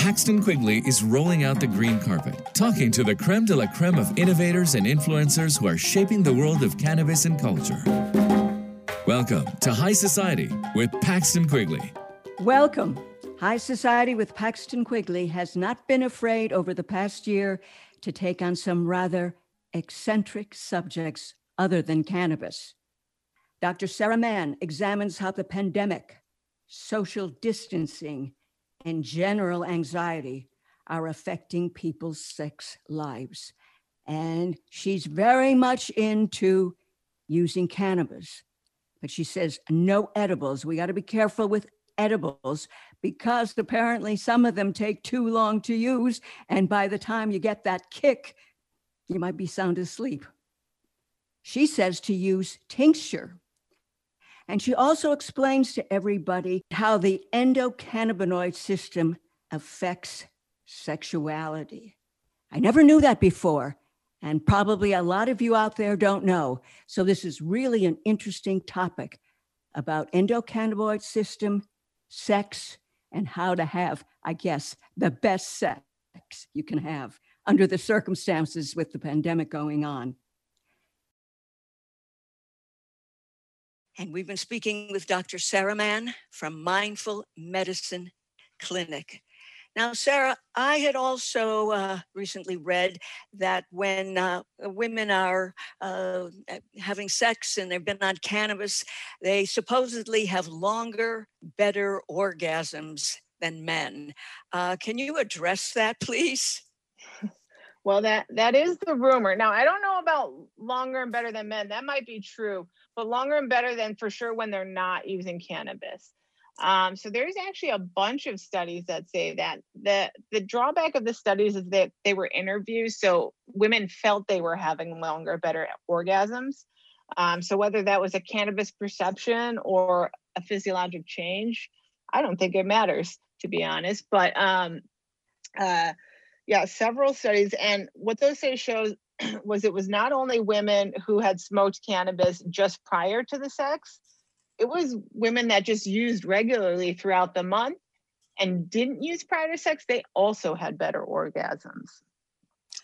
Paxton Quigley is rolling out the green carpet, talking to the creme de la creme of innovators and influencers who are shaping the world of cannabis and culture. Welcome to High Society with Paxton Quigley. Welcome. High Society with Paxton Quigley has not been afraid over the past year to take on some rather eccentric subjects other than cannabis. Dr. Sarah Mann examines how the pandemic, social distancing, and general anxiety are affecting people's sex lives. And she's very much into using cannabis. But she says no edibles. We got to be careful with edibles because apparently some of them take too long to use. And by the time you get that kick, you might be sound asleep. She says to use tincture. And she also explains to everybody how the endocannabinoid system affects sexuality. I never knew that before. And probably a lot of you out there don't know. So, this is really an interesting topic about endocannabinoid system, sex, and how to have, I guess, the best sex you can have under the circumstances with the pandemic going on. And we've been speaking with Dr. Sarah Mann from Mindful Medicine Clinic. Now, Sarah, I had also uh, recently read that when uh, women are uh, having sex and they've been on cannabis, they supposedly have longer, better orgasms than men. Uh, can you address that, please? Well, that that is the rumor. Now, I don't know about longer and better than men. That might be true, but longer and better than for sure when they're not using cannabis. Um, so there's actually a bunch of studies that say that the the drawback of the studies is that they were interviews, so women felt they were having longer, better orgasms. Um, so whether that was a cannabis perception or a physiologic change, I don't think it matters to be honest. But um, uh, yeah, several studies, and what those studies shows was it was not only women who had smoked cannabis just prior to the sex it was women that just used regularly throughout the month and didn't use prior to sex, they also had better orgasms.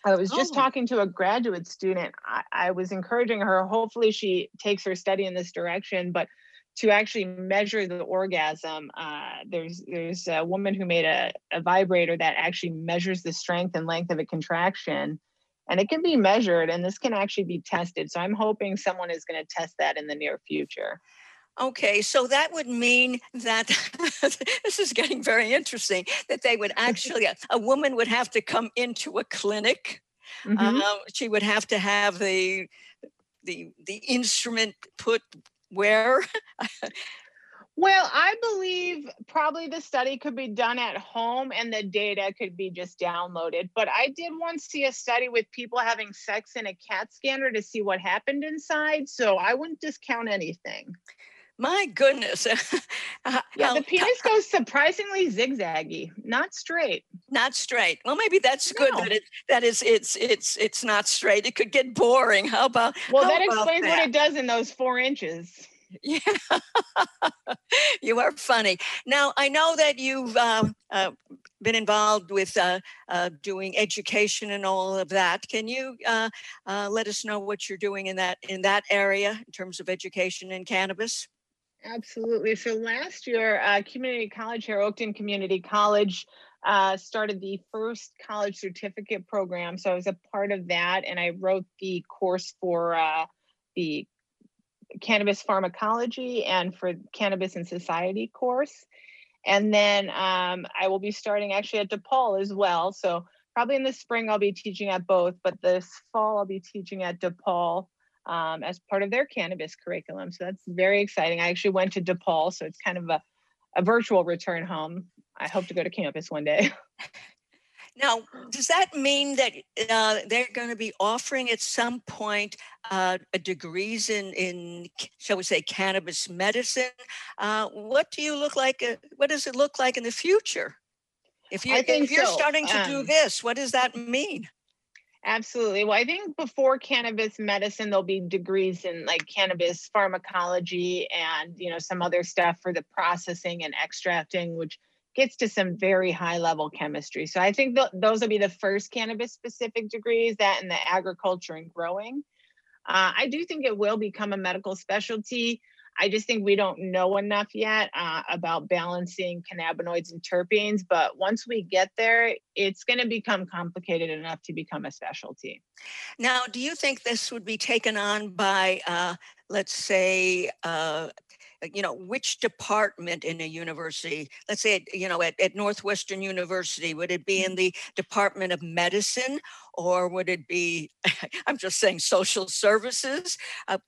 I was just oh. talking to a graduate student. I, I, was encouraging her, hopefully, she takes her study in this direction, but to actually measure the orgasm, uh, there's there's a woman who made a, a vibrator that actually measures the strength and length of a contraction, and it can be measured, and this can actually be tested. So I'm hoping someone is going to test that in the near future. Okay, so that would mean that this is getting very interesting. That they would actually, a woman would have to come into a clinic. Mm-hmm. Uh, she would have to have the the the instrument put where. well, I believe probably the study could be done at home and the data could be just downloaded. But I did once see a study with people having sex in a CAT scanner to see what happened inside. So I wouldn't discount anything. My goodness. yeah, the penis goes surprisingly zigzaggy, not straight. Not straight. Well, maybe that's good no. that it that is it's it's it's not straight. It could get boring. How about Well, that explains that? what it does in those four inches. Yeah, you are funny. Now I know that you've uh, uh, been involved with uh, uh, doing education and all of that. Can you uh, uh, let us know what you're doing in that in that area in terms of education in cannabis? Absolutely. So last year, uh, community college here, Oakton Community College, uh, started the first college certificate program. So I was a part of that, and I wrote the course for uh, the cannabis pharmacology and for cannabis and society course. And then um, I will be starting actually at DePaul as well. So probably in the spring I'll be teaching at both, but this fall I'll be teaching at DePaul um, as part of their cannabis curriculum. So that's very exciting. I actually went to DePaul, so it's kind of a, a virtual return home. I hope to go to campus one day. Now, does that mean that uh, they're going to be offering at some point uh, degrees in, in, shall we say, cannabis medicine? Uh, what do you look like? Uh, what does it look like in the future? If you if you're so. starting to um, do this, what does that mean? Absolutely. Well, I think before cannabis medicine, there'll be degrees in like cannabis pharmacology and, you know, some other stuff for the processing and extracting, which gets to some very high level chemistry. So I think th- those will be the first cannabis specific degrees, that and the agriculture and growing. Uh, I do think it will become a medical specialty. I just think we don't know enough yet uh, about balancing cannabinoids and terpenes. But once we get there, it's going to become complicated enough to become a specialty. Now, do you think this would be taken on by, uh, let's say, uh, you know, which department in a university, let's say, you know, at, at Northwestern University, would it be in the Department of Medicine or would it be, I'm just saying social services? Uh,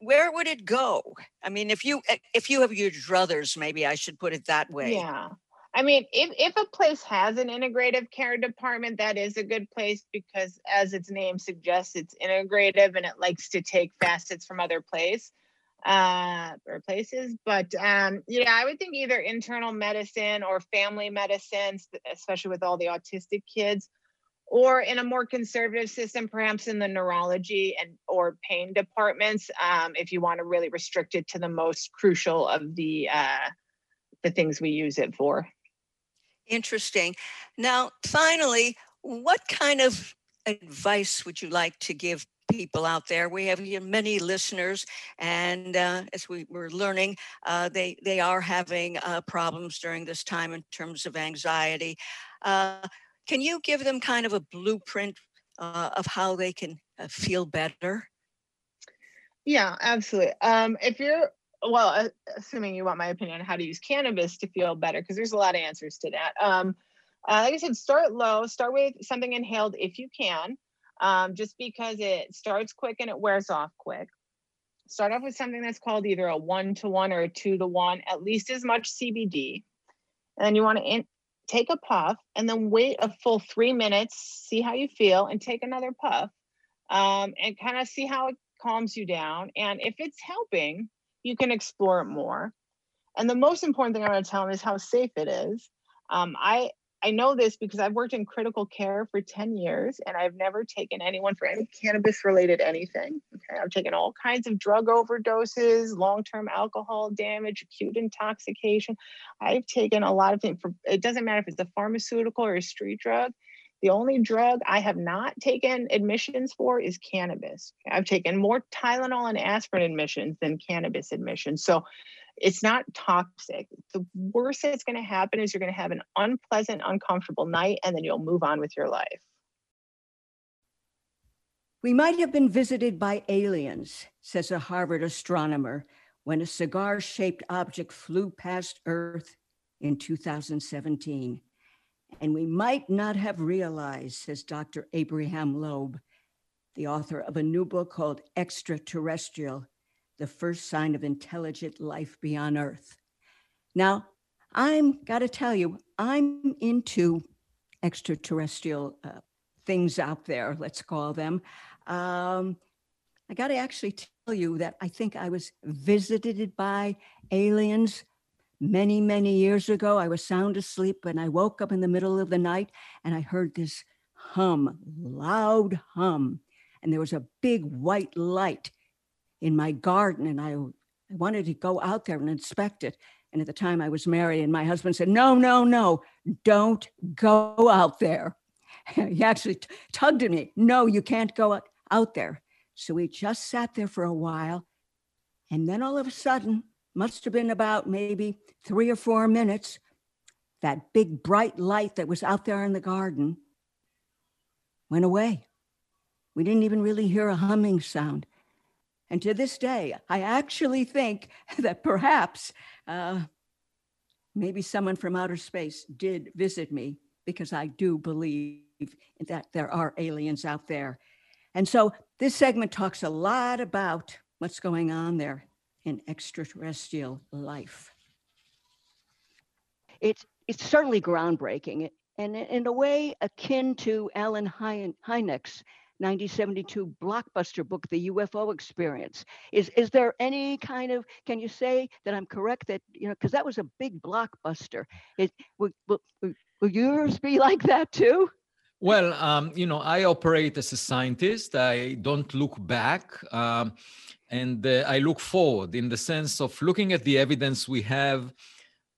where would it go? I mean, if you, eh, if you have your druthers, maybe I should put it that way. Yeah. I mean, if, if a place has an integrative care department, that is a good place because, as its name suggests, it's integrative and it likes to take facets from other place uh, or places. But um, yeah, I would think either internal medicine or family medicine, especially with all the autistic kids, or in a more conservative system, perhaps in the neurology and or pain departments, um, if you want to really restrict it to the most crucial of the uh, the things we use it for. Interesting. Now, finally, what kind of advice would you like to give people out there. We have many listeners, and uh, as we were learning, uh, they they are having uh, problems during this time in terms of anxiety. Uh, can you give them kind of a blueprint uh, of how they can uh, feel better? Yeah, absolutely. Um, if you're well, assuming you want my opinion on how to use cannabis to feel better, because there's a lot of answers to that. Um, like I said, start low. Start with something inhaled if you can um, just because it starts quick and it wears off quick. Start off with something that's called either a one to one or a two to one, at least as much CBD. And then you want to in- take a puff and then wait a full three minutes, see how you feel, and take another puff um, and kind of see how it calms you down. And if it's helping, you can explore it more. And the most important thing I'm going to tell them is how safe it is. Um, I I know this because I've worked in critical care for 10 years and I've never taken anyone for any cannabis related anything. Okay. I've taken all kinds of drug overdoses, long term alcohol damage, acute intoxication. I've taken a lot of things for it doesn't matter if it's a pharmaceutical or a street drug. The only drug I have not taken admissions for is cannabis. I've taken more Tylenol and aspirin admissions than cannabis admissions. So it's not toxic. The worst that's going to happen is you're going to have an unpleasant, uncomfortable night, and then you'll move on with your life. We might have been visited by aliens, says a Harvard astronomer, when a cigar shaped object flew past Earth in 2017. And we might not have realized, says Dr. Abraham Loeb, the author of a new book called Extraterrestrial the first sign of intelligent life beyond Earth. Now, I'm got to tell you, I'm into extraterrestrial uh, things out there, let's call them. Um, I got to actually tell you that I think I was visited by aliens many, many years ago. I was sound asleep and I woke up in the middle of the night and I heard this hum, loud hum. And there was a big white light in my garden and I, I wanted to go out there and inspect it. And at the time I was married, and my husband said, No, no, no, don't go out there. he actually t- tugged at me, No, you can't go out there. So we just sat there for a while. And then all of a sudden, must have been about maybe three or four minutes, that big bright light that was out there in the garden went away. We didn't even really hear a humming sound. And to this day, I actually think that perhaps uh, maybe someone from outer space did visit me because I do believe that there are aliens out there. And so this segment talks a lot about what's going on there in extraterrestrial life. It's, it's certainly groundbreaking and in a way akin to Allen Hynek's 1972 blockbuster book, The UFO Experience. Is is there any kind of can you say that I'm correct that you know because that was a big blockbuster? It will, will, will yours be like that too? Well, um, you know, I operate as a scientist. I don't look back. Um, and uh, I look forward in the sense of looking at the evidence we have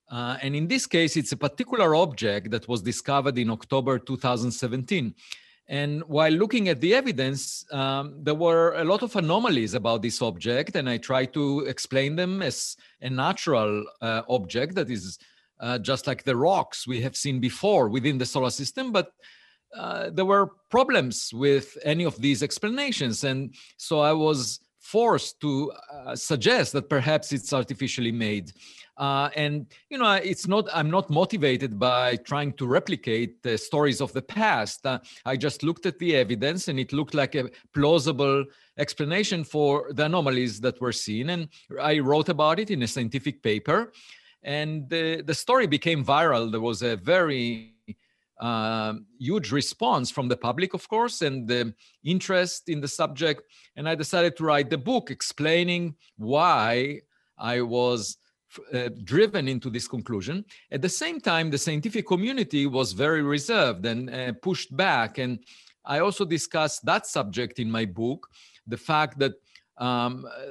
Uh, and in this case, it's a particular object that was discovered in October 2017. And while looking at the evidence, um, there were a lot of anomalies about this object, and I tried to explain them as a natural uh, object that is uh, just like the rocks we have seen before within the solar system. But uh, there were problems with any of these explanations. And so I was forced to uh, suggest that perhaps it's artificially made. Uh, and you know, it's not. I'm not motivated by trying to replicate the stories of the past. Uh, I just looked at the evidence, and it looked like a plausible explanation for the anomalies that were seen. And I wrote about it in a scientific paper, and the the story became viral. There was a very uh, huge response from the public, of course, and the interest in the subject. And I decided to write the book explaining why I was uh, driven into this conclusion. At the same time, the scientific community was very reserved and uh, pushed back. And I also discussed that subject in my book the fact that um, uh,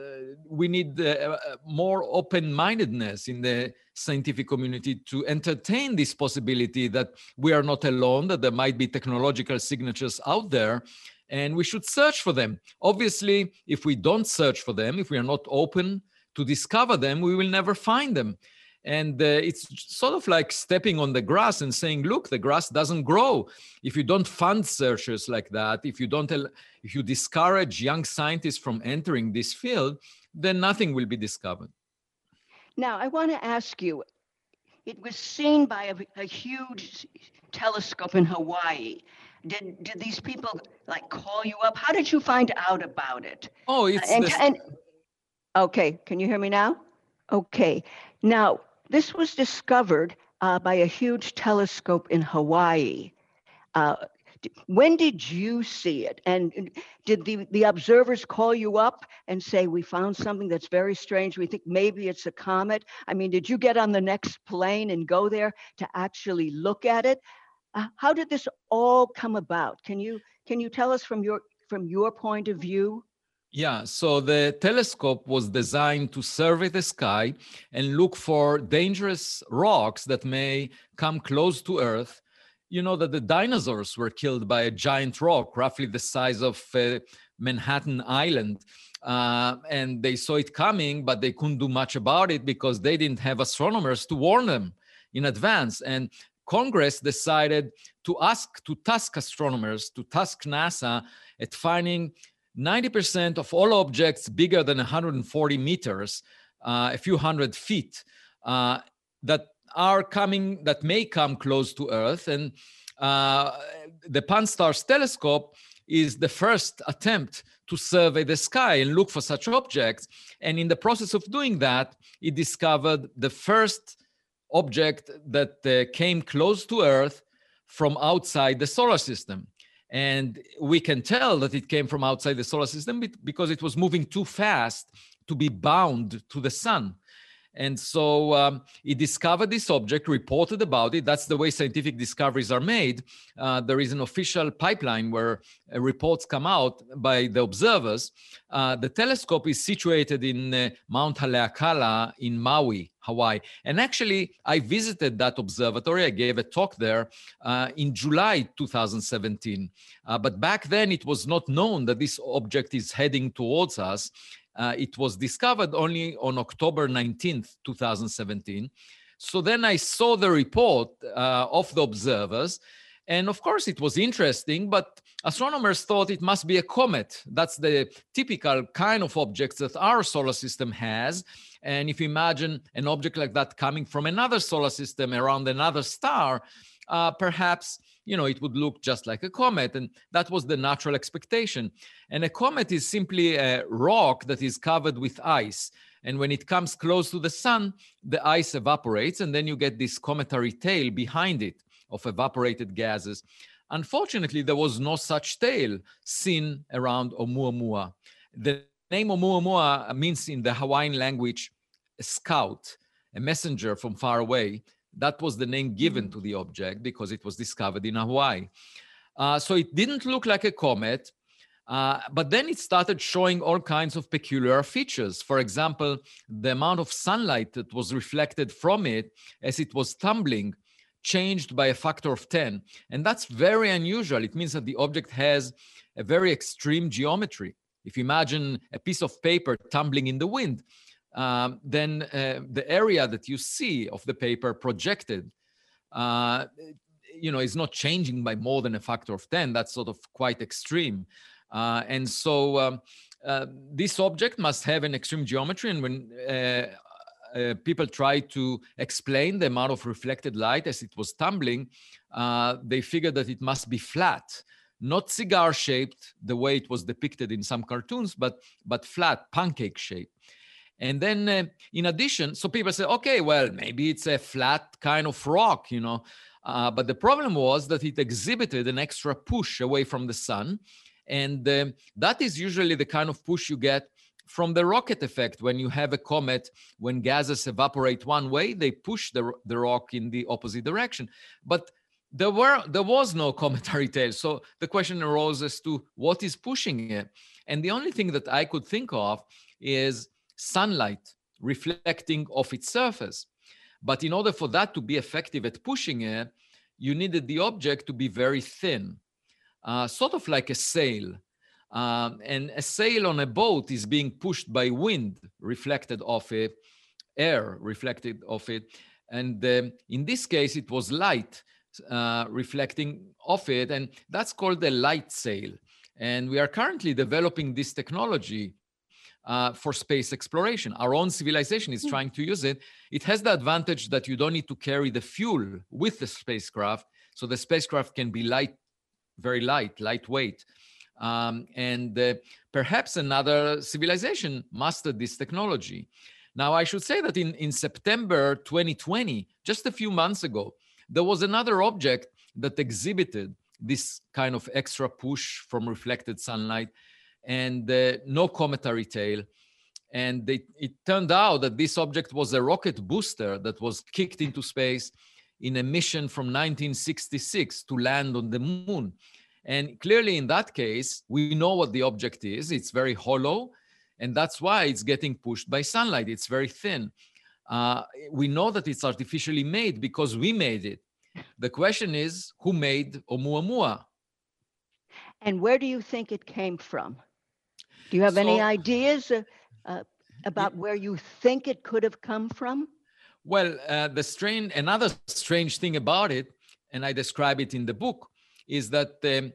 we need uh, more open mindedness in the scientific community to entertain this possibility that we are not alone, that there might be technological signatures out there, and we should search for them. Obviously, if we don't search for them, if we are not open to discover them, we will never find them. And uh, it's sort of like stepping on the grass and saying, look, the grass doesn't grow. If you don't fund searches like that, if you don't, if you discourage young scientists from entering this field, then nothing will be discovered. Now, I want to ask you it was seen by a, a huge telescope in Hawaii. Did, did these people like call you up? How did you find out about it? Oh, it's and, and okay. Can you hear me now? Okay. Now, this was discovered uh, by a huge telescope in Hawaii. Uh, when did you see it? And did the, the observers call you up and say, We found something that's very strange? We think maybe it's a comet? I mean, did you get on the next plane and go there to actually look at it? Uh, how did this all come about? Can you can you tell us from your from your point of view? Yeah, so the telescope was designed to survey the sky and look for dangerous rocks that may come close to Earth you know that the dinosaurs were killed by a giant rock, roughly the size of uh, Manhattan Island. Uh, and they saw it coming, but they couldn't do much about it because they didn't have astronomers to warn them in advance. And Congress decided to ask to task astronomers, to task NASA at finding 90% of all objects bigger than 140 meters, uh, a few hundred feet, uh, that are coming that may come close to Earth, and uh, the Pan-STARRS telescope is the first attempt to survey the sky and look for such objects. And in the process of doing that, it discovered the first object that uh, came close to Earth from outside the solar system. And we can tell that it came from outside the solar system because it was moving too fast to be bound to the sun. And so um, he discovered this object, reported about it. That's the way scientific discoveries are made. Uh, there is an official pipeline where uh, reports come out by the observers. Uh, the telescope is situated in uh, Mount Haleakala in Maui, Hawaii. And actually, I visited that observatory. I gave a talk there uh, in July 2017. Uh, but back then, it was not known that this object is heading towards us. Uh, it was discovered only on October 19th, 2017. So then I saw the report uh, of the observers. And of course, it was interesting, but astronomers thought it must be a comet. That's the typical kind of objects that our solar system has. And if you imagine an object like that coming from another solar system around another star, uh, perhaps you know, it would look just like a comet. And that was the natural expectation. And a comet is simply a rock that is covered with ice. And when it comes close to the sun, the ice evaporates, and then you get this cometary tail behind it of evaporated gases. Unfortunately, there was no such tail seen around Oumuamua. The name Oumuamua means in the Hawaiian language, a scout, a messenger from far away. That was the name given mm. to the object because it was discovered in Hawaii. Uh, so it didn't look like a comet, Uh, but then it started showing all kinds of peculiar features. For example, the amount of sunlight that was reflected from it as it was tumbling changed by a factor of 10. And that's very unusual. It means that the object has a very extreme geometry. If you imagine a piece of paper tumbling in the wind, um, then uh, the area that you see of the paper projected uh, you know is not changing by more than a factor of 10 that's sort of quite extreme uh, and so um, uh, this object must have an extreme geometry and when uh, people tried to explain the amount of reflected light as it was tumbling uh, they figured that it must be flat not cigar shaped the way it was depicted in some cartoons but but flat pancake shape and then uh, in addition so people say okay well maybe it's a flat kind of rock you know uh, but the problem was that it exhibited an extra push away from the sun. And uh, that is usually the kind of push you get from the rocket effect when you have a comet when gases evaporate one way they push the, the rock in the opposite direction. But there were there was no cometary tail. So the question arose as to what is pushing it. And the only thing that i could think of is sunlight reflecting off its surface. But in order for that to be effective at pushing it, you needed the object to be very thin, uh, sort of like a sail. Um, and a sail on a boat is being pushed by wind reflected off it, air reflected off it. And um, in this case, it was light uh, reflecting off it. And that's called a light sail. And we are currently developing this technology uh, for space exploration. Our own civilization is hmm. trying to use it. It has the advantage that you don't need to carry the fuel with the spacecraft. So the spacecraft can be light, very light, lightweight. Um, and uh, perhaps another civilization mastered this technology. Now, I should say that in, in September 2020, just a few months ago, there was another object that exhibited this kind of extra push from reflected sunlight and uh, no cometary tail. And they, it turned out that this object was a rocket booster that was kicked into space in a mission from 1966 to land on the moon. And clearly, in that case, we know what the object is. It's very hollow, and that's why it's getting pushed by sunlight. It's very thin. Uh, we know that it's artificially made because we made it. The question is, who made Oumuamua? And where do you think it came from? Do you have so, any ideas uh, uh, about where you think it could have come from? Well, uh, the strange, another strange thing about it, and I describe it in the book, is that um,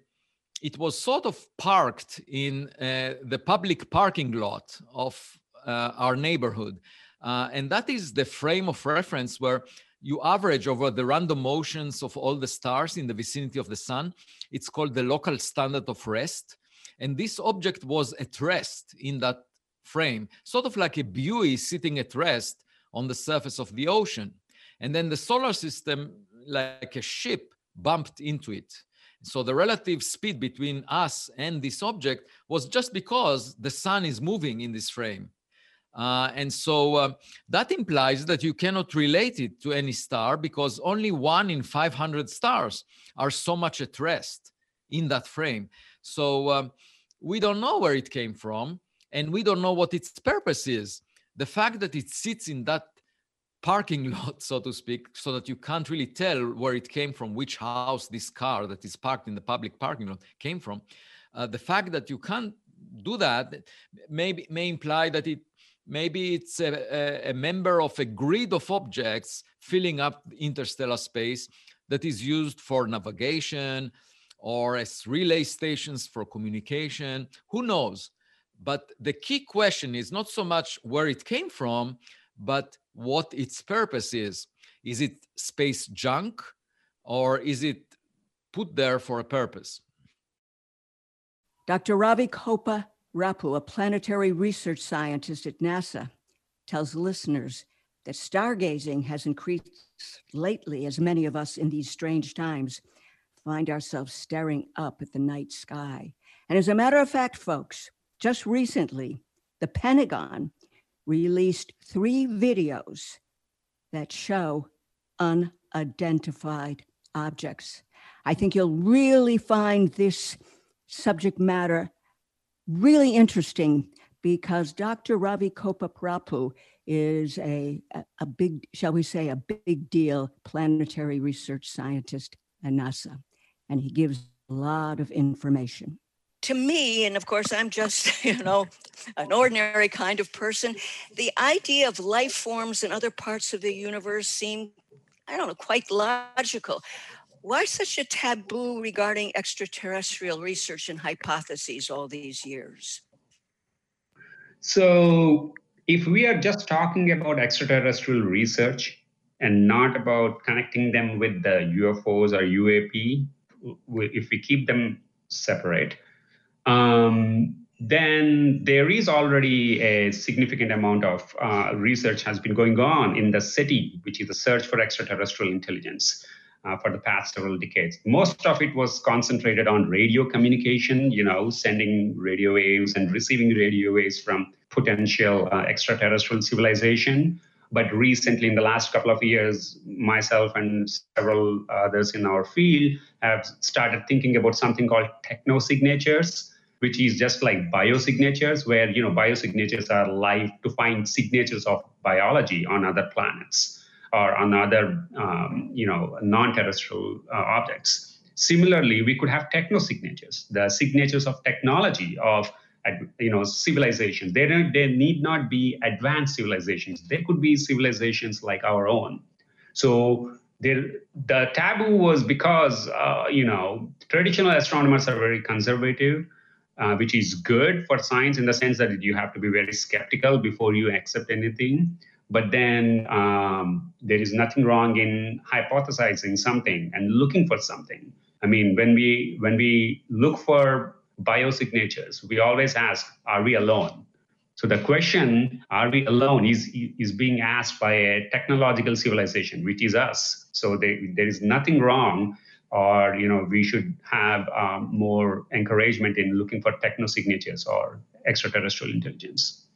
it was sort of parked in uh, the public parking lot of uh, our neighborhood. Uh, and that is the frame of reference where you average over the random motions of all the stars in the vicinity of the sun. It's called the local standard of rest. And this object was at rest in that frame, sort of like a buoy sitting at rest on the surface of the ocean. And then the solar system, like a ship, bumped into it. So the relative speed between us and this object was just because the sun is moving in this frame. Uh, and so uh, that implies that you cannot relate it to any star because only one in 500 stars are so much at rest in that frame. So um, we don't know where it came from and we don't know what its purpose is. The fact that it sits in that parking lot, so to speak, so that you can't really tell where it came from, which house this car that is parked in the public parking lot came from. Uh, the fact that you can't do that maybe may imply that it maybe it's a, a, a member of a grid of objects filling up interstellar space that is used for navigation, or as relay stations for communication. Who knows? But the key question is not so much where it came from, but what its purpose is. Is it space junk or is it put there for a purpose? Dr. Ravi Kopa Rapu, a planetary research scientist at NASA, tells listeners that stargazing has increased lately as many of us in these strange times find ourselves staring up at the night sky. And as a matter of fact, folks, just recently, the Pentagon released three videos that show unidentified objects. I think you'll really find this subject matter really interesting because Dr. Ravi Kopparapu is a, a big, shall we say, a big deal planetary research scientist at NASA. And he gives a lot of information. To me, and of course, I'm just, you know, an ordinary kind of person, the idea of life forms in other parts of the universe seem, I don't know, quite logical. Why such a taboo regarding extraterrestrial research and hypotheses all these years? So, if we are just talking about extraterrestrial research and not about connecting them with the UFOs or UAP, if we keep them separate, um, then there is already a significant amount of uh, research has been going on in the SETI, which is the search for extraterrestrial intelligence uh, for the past several decades. Most of it was concentrated on radio communication, you know, sending radio waves and receiving radio waves from potential uh, extraterrestrial civilization. But recently, in the last couple of years, myself and several others in our field have started thinking about something called technosignatures, which is just like biosignatures, where you know biosignatures are live to find signatures of biology on other planets or on other um, you know non-terrestrial uh, objects. Similarly, we could have technosignatures, the signatures of technology of you know civilizations. They don't, they need not be advanced civilizations. They could be civilizations like our own. So there, the taboo was because uh, you know traditional astronomers are very conservative. Uh, which is good for science in the sense that you have to be very skeptical before you accept anything but then um, there is nothing wrong in hypothesizing something and looking for something i mean when we when we look for biosignatures we always ask are we alone so the question are we alone is is being asked by a technological civilization which is us so they, there is nothing wrong or you know we should have um, more encouragement in looking for technosignatures or extraterrestrial intelligence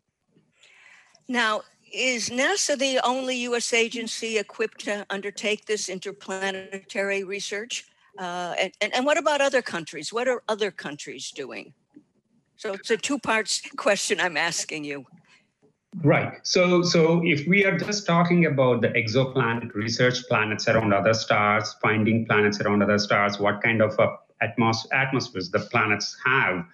now is NASA the only U.S. agency equipped to undertake this interplanetary research? Uh, and, and, and what about other countries? What are other countries doing? So it's a two parts question I'm asking you. Right. So, so if we are just talking about the exoplanet research, planets around other stars, finding planets around other stars, what kind of uh, atmos- atmospheres the planets have,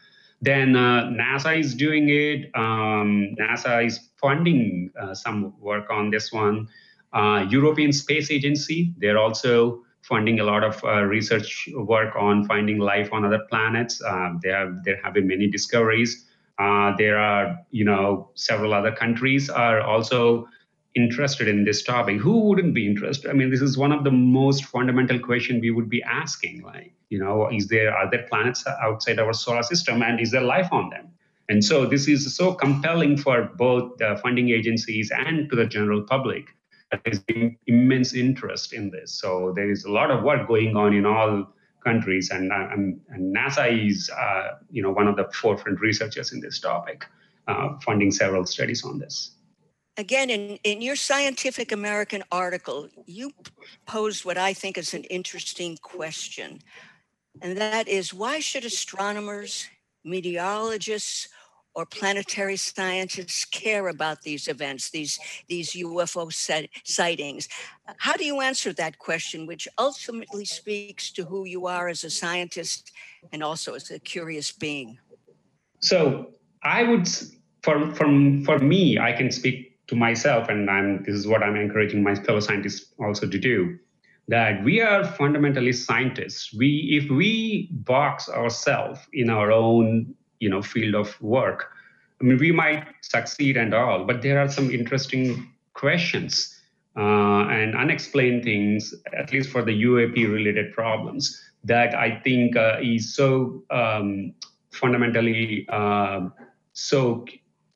then uh, NASA is doing it. Um, NASA is funding uh, some work on this one. Uh, European Space Agency, they're also funding a lot of uh, research work on finding life on other planets. Uh, there have there have been many discoveries. Uh, there are you know several other countries are also interested in this topic who wouldn't be interested i mean this is one of the most fundamental question we would be asking like you know is there are there planets outside our solar system and is there life on them and so this is so compelling for both the funding agencies and to the general public there's immense interest in this so there is a lot of work going on in all countries and, and, and nasa is uh, you know one of the forefront researchers in this topic uh, funding several studies on this again, in, in your Scientific American article, you posed what I think is an interesting question. And that is why should astronomers, meteorologists, or planetary scientists care about these events, these, these UFO set, sightings? How do you answer that question, which ultimately speaks to who you are as a scientist and also as a curious being? So I would, for, for, for me, I can speak to myself, and I'm, this is what I'm encouraging my fellow scientists also to do, that we are fundamentally scientists. We, if we box ourselves in our own, you know, field of work, I mean, we might succeed and all, but there are some interesting questions uh, and unexplained things, at least for the UAP-related problems, that I think uh, is so um, fundamentally uh, so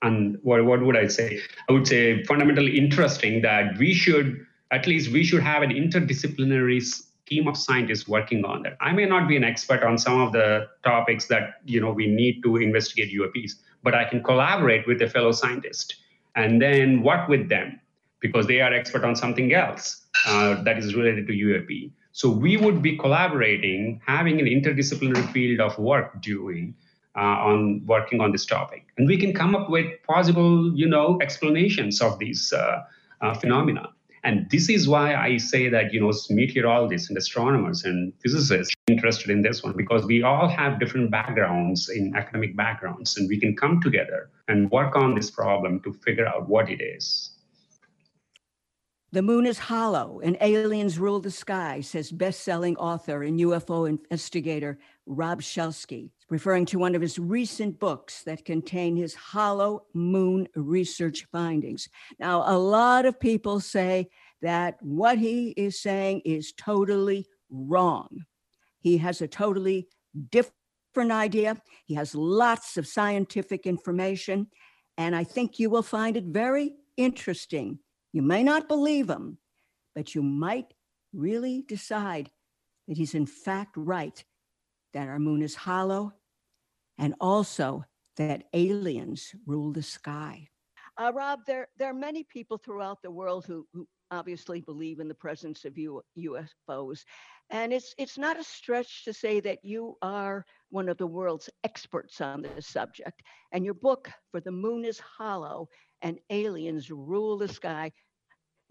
and what, what would I say? I would say fundamentally interesting that we should, at least we should have an interdisciplinary team of scientists working on that. I may not be an expert on some of the topics that you know we need to investigate UAPs, but I can collaborate with a fellow scientist and then work with them because they are expert on something else uh, that is related to UAP. So we would be collaborating, having an interdisciplinary field of work doing, uh, on working on this topic, and we can come up with possible, you know, explanations of these uh, uh, phenomena. And this is why I say that you know meteorologists and astronomers and physicists interested in this one because we all have different backgrounds in academic backgrounds, and we can come together and work on this problem to figure out what it is. The moon is hollow and aliens rule the sky, says best-selling author and UFO investigator Rob Shelsky, referring to one of his recent books that contain his hollow moon research findings. Now, a lot of people say that what he is saying is totally wrong. He has a totally different idea. He has lots of scientific information, and I think you will find it very interesting you may not believe him, but you might really decide that he's in fact right, that our moon is hollow, and also that aliens rule the sky. Uh, Rob, there, there are many people throughout the world who, who obviously believe in the presence of U- UFOs. And it's, it's not a stretch to say that you are one of the world's experts on this subject. And your book, For the Moon is Hollow and Aliens Rule the Sky,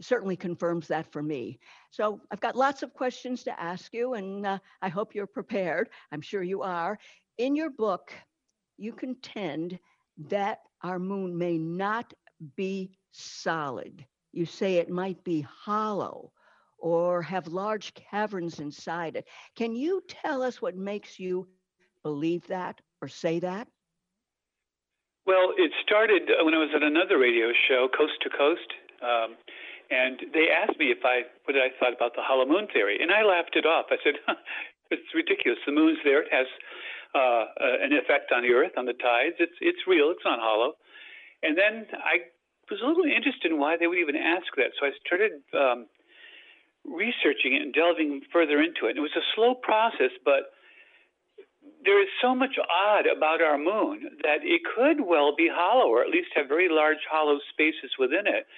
certainly confirms that for me. So I've got lots of questions to ask you, and uh, I hope you're prepared. I'm sure you are. In your book, you contend that our moon may not be solid. You say it might be hollow or have large caverns inside it. Can you tell us what makes you believe that or say that? Well, it started when I was at another radio show, Coast to Coast. Um, and they asked me if I what I thought about the hollow moon theory, and I laughed it off. I said, "It's ridiculous. The moon's there. It has uh, an effect on the Earth, on the tides. It's it's real. It's not hollow." And then I was a little interested in why they would even ask that, so I started um, researching it and delving further into it. And it was a slow process, but there is so much odd about our moon that it could well be hollow, or at least have very large hollow spaces within it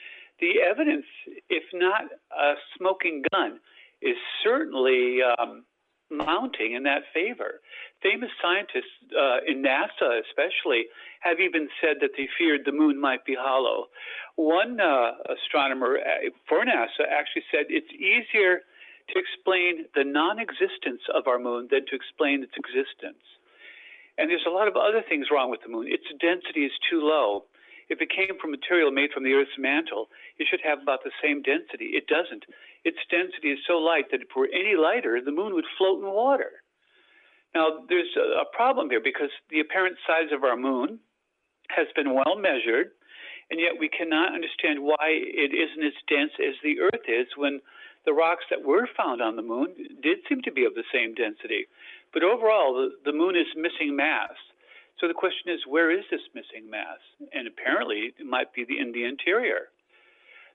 the evidence, if not a smoking gun, is certainly um, mounting in that favor. Famous scientists uh, in NASA, especially, have even said that they feared the moon might be hollow. One uh, astronomer uh, for NASA actually said it's easier to explain the non existence of our moon than to explain its existence. And there's a lot of other things wrong with the moon. Its density is too low. If it came from material made from the Earth's mantle, it should have about the same density. It doesn't. Its density is so light that if it were any lighter, the moon would float in water. Now, there's a problem here because the apparent size of our moon has been well measured, and yet we cannot understand why it isn't as dense as the Earth is when the rocks that were found on the moon did seem to be of the same density. But overall, the, the moon is missing mass. So the question is, where is this missing mass? And apparently, it might be in the interior.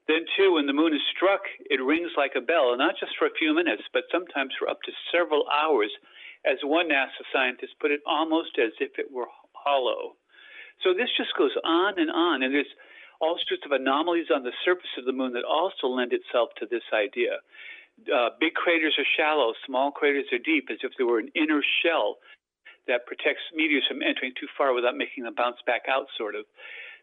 Then, too, when the moon is struck, it rings like a bell, not just for a few minutes, but sometimes for up to several hours. As one NASA scientist put it, almost as if it were hollow. So this just goes on and on, and there's all sorts of anomalies on the surface of the moon that also lend itself to this idea. Uh, big craters are shallow, small craters are deep, as if there were an inner shell that protects meteors from entering too far without making them bounce back out, sort of.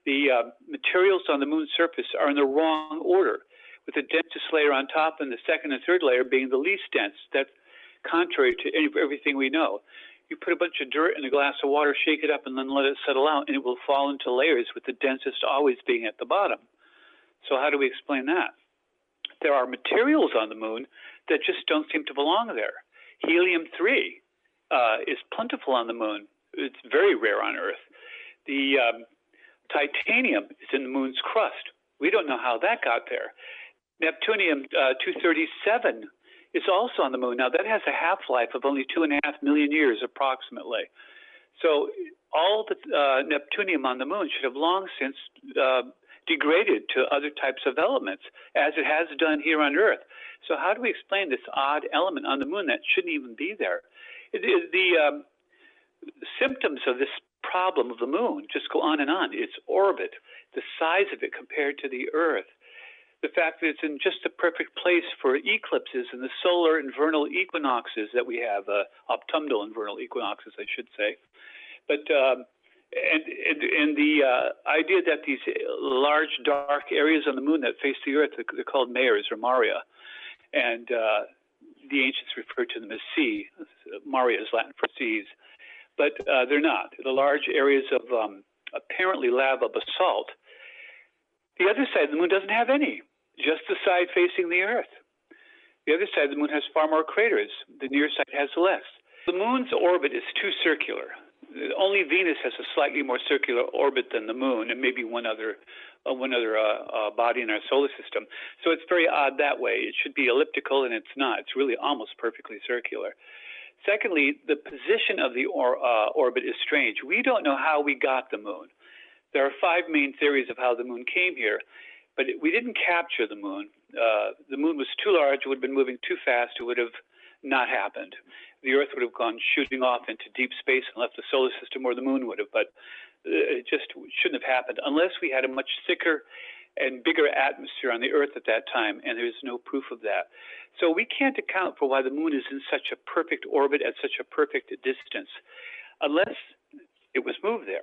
The uh, materials on the moon's surface are in the wrong order, with the densest layer on top and the second and third layer being the least dense. That's contrary to any, everything we know. You put a bunch of dirt in a glass of water, shake it up, and then let it settle out, and it will fall into layers, with the densest always being at the bottom. So, how do we explain that? There are materials on the moon that just don't seem to belong there. Helium 3 uh, is plentiful on the moon. It's very rare on Earth. The um, titanium is in the moon's crust. We don't know how that got there. Neptunium uh, 237 is also on the moon. Now, that has a half life of only two and a half million years, approximately. So, all the uh, neptunium on the moon should have long since uh, degraded to other types of elements, as it has done here on Earth. So, how do we explain this odd element on the moon that shouldn't even be there? The um, symptoms of this problem of the moon just go on and on. Its orbit, the size of it compared to the Earth, the fact that it's in just the perfect place for eclipses and the solar and vernal equinoxes that we have, uh, autumnal and vernal equinoxes, I should say. But um, and, and, and the uh, idea that these large dark areas on the moon that face the Earth they're called mares or Maria, and uh, the ancients referred to them as sea. Maria is Latin for seas, but uh, they're not. The large areas of um, apparently lava basalt. The other side of the moon doesn't have any, just the side facing the Earth. The other side of the moon has far more craters. The near side has less. The moon's orbit is too circular. Only Venus has a slightly more circular orbit than the moon, and maybe one other one other uh, uh, body in our solar system. So it's very odd that way. It should be elliptical, and it's not. It's really almost perfectly circular. Secondly, the position of the or, uh, orbit is strange. We don't know how we got the moon. There are five main theories of how the moon came here, but it, we didn't capture the moon. Uh, the moon was too large, it would have been moving too fast, it would have not happened. The Earth would have gone shooting off into deep space and left the solar system, or the moon would have, but it just shouldn't have happened unless we had a much thicker and bigger atmosphere on the Earth at that time, and there's no proof of that. So we can't account for why the moon is in such a perfect orbit at such a perfect distance unless it was moved there.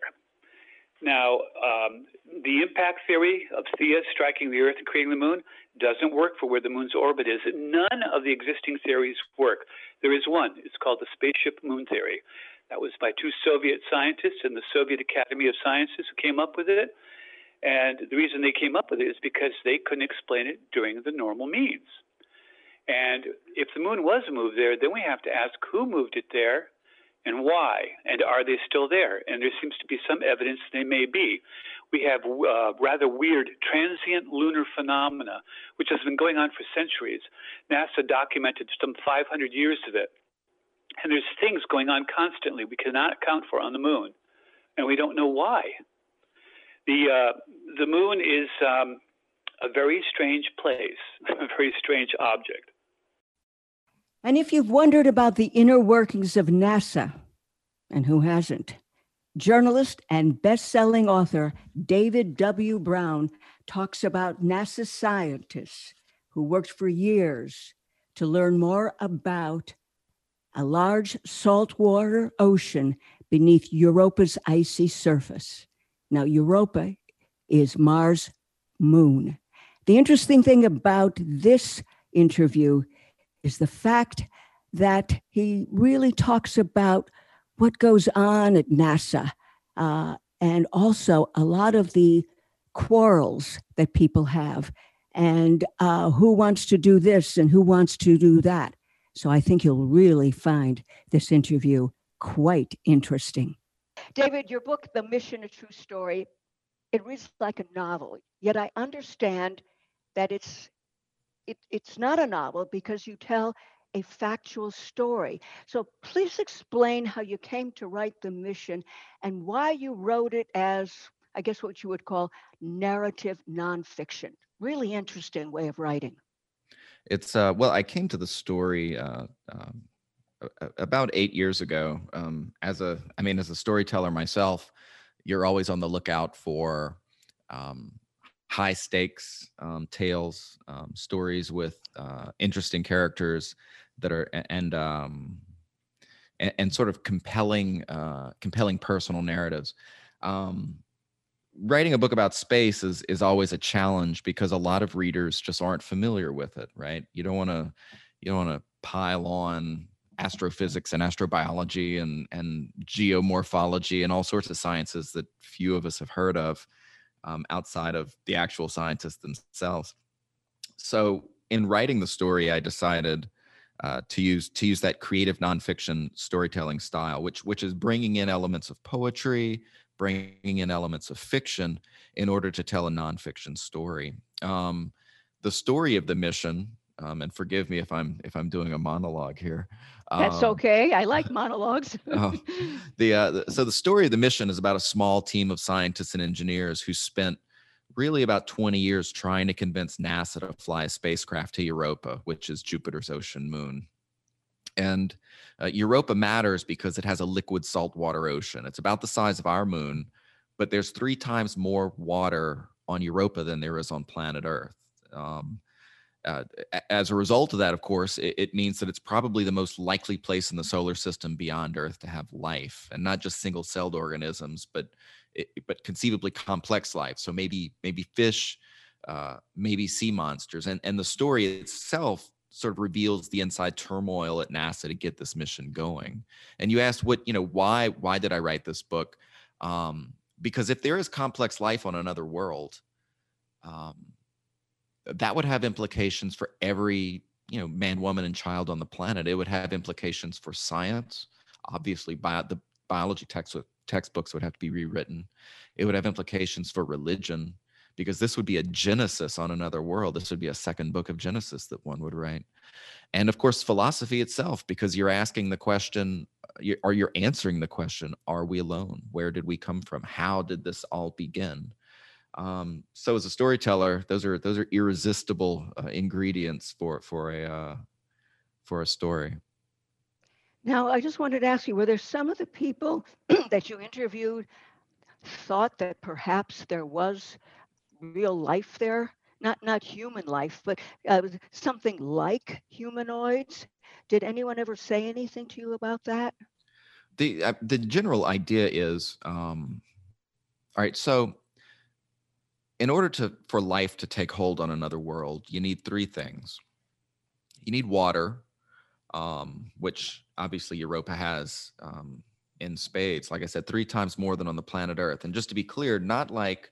Now, um, the impact theory of Theia striking the Earth and creating the moon doesn't work for where the moon's orbit is. None of the existing theories work. There is one. It's called the spaceship moon theory. That was by two Soviet scientists in the Soviet Academy of Sciences who came up with it. And the reason they came up with it is because they couldn't explain it during the normal means. And if the moon was moved there, then we have to ask who moved it there and why, and are they still there? And there seems to be some evidence they may be. We have uh, rather weird transient lunar phenomena, which has been going on for centuries. NASA documented some 500 years of it. And there's things going on constantly we cannot account for on the moon, and we don't know why. The, uh, the moon is um, a very strange place, a very strange object. And if you've wondered about the inner workings of NASA, and who hasn't, journalist and best selling author David W. Brown talks about NASA scientists who worked for years to learn more about a large saltwater ocean beneath Europa's icy surface. Now, Europa is Mars' moon. The interesting thing about this interview is the fact that he really talks about what goes on at NASA uh, and also a lot of the quarrels that people have and uh, who wants to do this and who wants to do that. So I think you'll really find this interview quite interesting. David, your book, The Mission, A True Story, it reads like a novel, yet I understand that it's it, it's not a novel because you tell a factual story. So please explain how you came to write the mission and why you wrote it as, I guess, what you would call narrative nonfiction. Really interesting way of writing. It's uh, well, I came to the story uh, um, about eight years ago. Um, as a, I mean, as a storyteller myself, you're always on the lookout for um, high stakes um, tales, um, stories with uh, interesting characters that are and um, and, and sort of compelling uh, compelling personal narratives. Um, writing a book about space is is always a challenge because a lot of readers just aren't familiar with it. Right? You don't want to you don't want to pile on astrophysics and astrobiology and and geomorphology and all sorts of sciences that few of us have heard of um, outside of the actual scientists themselves. So in writing the story, I decided uh, to use to use that creative nonfiction storytelling style, which which is bringing in elements of poetry, bringing in elements of fiction in order to tell a nonfiction story. Um, the story of the mission, um, and forgive me if I'm if I'm doing a monologue here. That's um, okay. I like monologues. oh, the, uh, the so the story of the mission is about a small team of scientists and engineers who spent really about 20 years trying to convince NASA to fly a spacecraft to Europa, which is Jupiter's ocean moon. And uh, Europa matters because it has a liquid saltwater ocean. It's about the size of our moon, but there's three times more water on Europa than there is on planet Earth. Um, uh, as a result of that, of course, it, it, means that it's probably the most likely place in the solar system beyond Earth to have life, and not just single-celled organisms, but it, but conceivably complex life. So maybe maybe fish, uh, maybe sea monsters, and and the story itself sort of reveals the inside turmoil at NASA to get this mission going. And you asked what you know why why did I write this book? Um, because if there is complex life on another world. Um, that would have implications for every you know man woman and child on the planet it would have implications for science obviously bio, the biology textbook, textbooks would have to be rewritten it would have implications for religion because this would be a genesis on another world. This would be a second book of genesis that one would write. And of course philosophy itself because you're asking the question or you're answering the question are we alone? Where did we come from? How did this all begin? Um, so as a storyteller, those are those are irresistible uh, ingredients for for a uh, for a story. Now, I just wanted to ask you: Were there some of the people that you interviewed thought that perhaps there was real life there? Not not human life, but uh, something like humanoids. Did anyone ever say anything to you about that? The uh, the general idea is, um, all right. So in order to for life to take hold on another world, you need three things. You need water, um, which obviously Europa has um, in spades. Like I said, three times more than on the planet Earth. And just to be clear, not like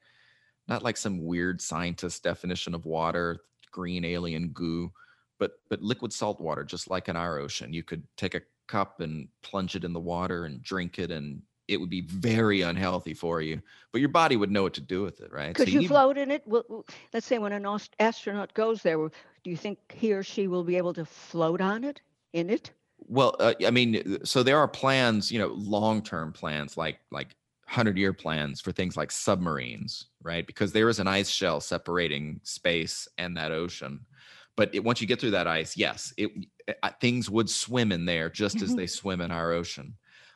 not like some weird scientist definition of water, green alien goo, but but liquid salt water, just like in our ocean. You could take a cup and plunge it in the water and drink it and it would be very unhealthy for you, but your body would know what to do with it, right? Could so you, you float in it? Well, let's say when an astronaut goes there, do you think he or she will be able to float on it, in it? Well, uh, I mean, so there are plans, you know, long-term plans, like like hundred-year plans for things like submarines, right? Because there is an ice shell separating space and that ocean. But it, once you get through that ice, yes, it uh, things would swim in there just as they swim in our ocean.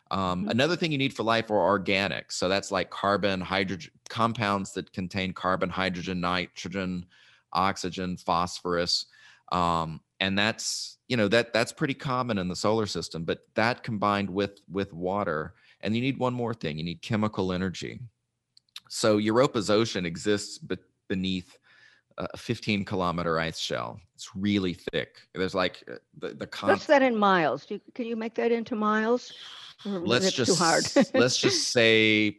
Um, mm-hmm. Another thing you need for life are organics. So that's like carbon, hydrogen, compounds that contain carbon, hydrogen, nitrogen, oxygen, phosphorus. Um, and that's you know that that's pretty common in the solar system. But that combined with with water, and you need one more thing: you need chemical energy. So Europa's ocean exists be- beneath a 15 kilometer ice shell. It's really thick. There's like uh, the the. Con- What's that in miles? can you make that into miles? let's just let's just say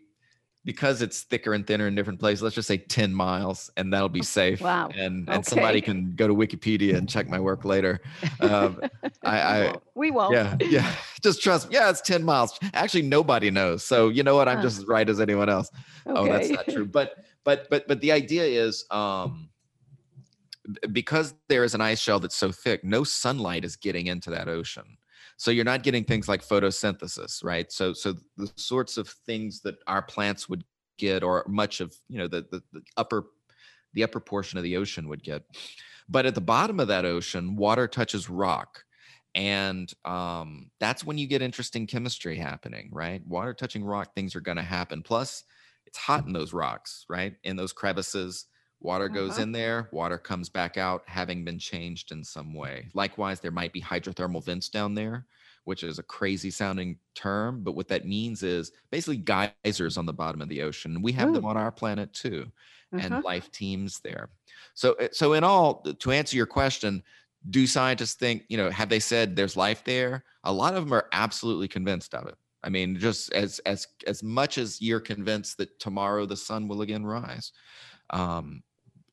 because it's thicker and thinner in different places, let's just say 10 miles and that'll be safe. Wow. And and okay. somebody can go to Wikipedia and check my work later. Um, I, I, we won't. Yeah. Yeah. Just trust. Me. Yeah. It's 10 miles. Actually, nobody knows. So you know what? I'm just as right as anyone else. Okay. Oh, that's not true. But, but, but, but the idea is, um, because there is an ice shell that's so thick, no sunlight is getting into that ocean. So you're not getting things like photosynthesis, right? So so the sorts of things that our plants would get, or much of you know the, the, the upper the upper portion of the ocean would get. But at the bottom of that ocean, water touches rock. And um, that's when you get interesting chemistry happening, right? Water touching rock, things are going to happen. Plus, it's hot in those rocks, right? In those crevices, water uh-huh. goes in there, water comes back out, having been changed in some way. Likewise, there might be hydrothermal vents down there, which is a crazy sounding term, but what that means is basically geysers on the bottom of the ocean. We have Ooh. them on our planet too, uh-huh. and life teems there. So, eh, so in all, to answer your question, do scientists think, you know, have they said there's life there? A lot of them are absolutely convinced of it. I mean, just as as as much as you're convinced that tomorrow the sun will again rise. Um,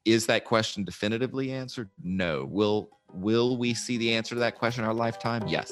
is that question definitively answered? No. Will will we see the answer to that question in our lifetime? Yes.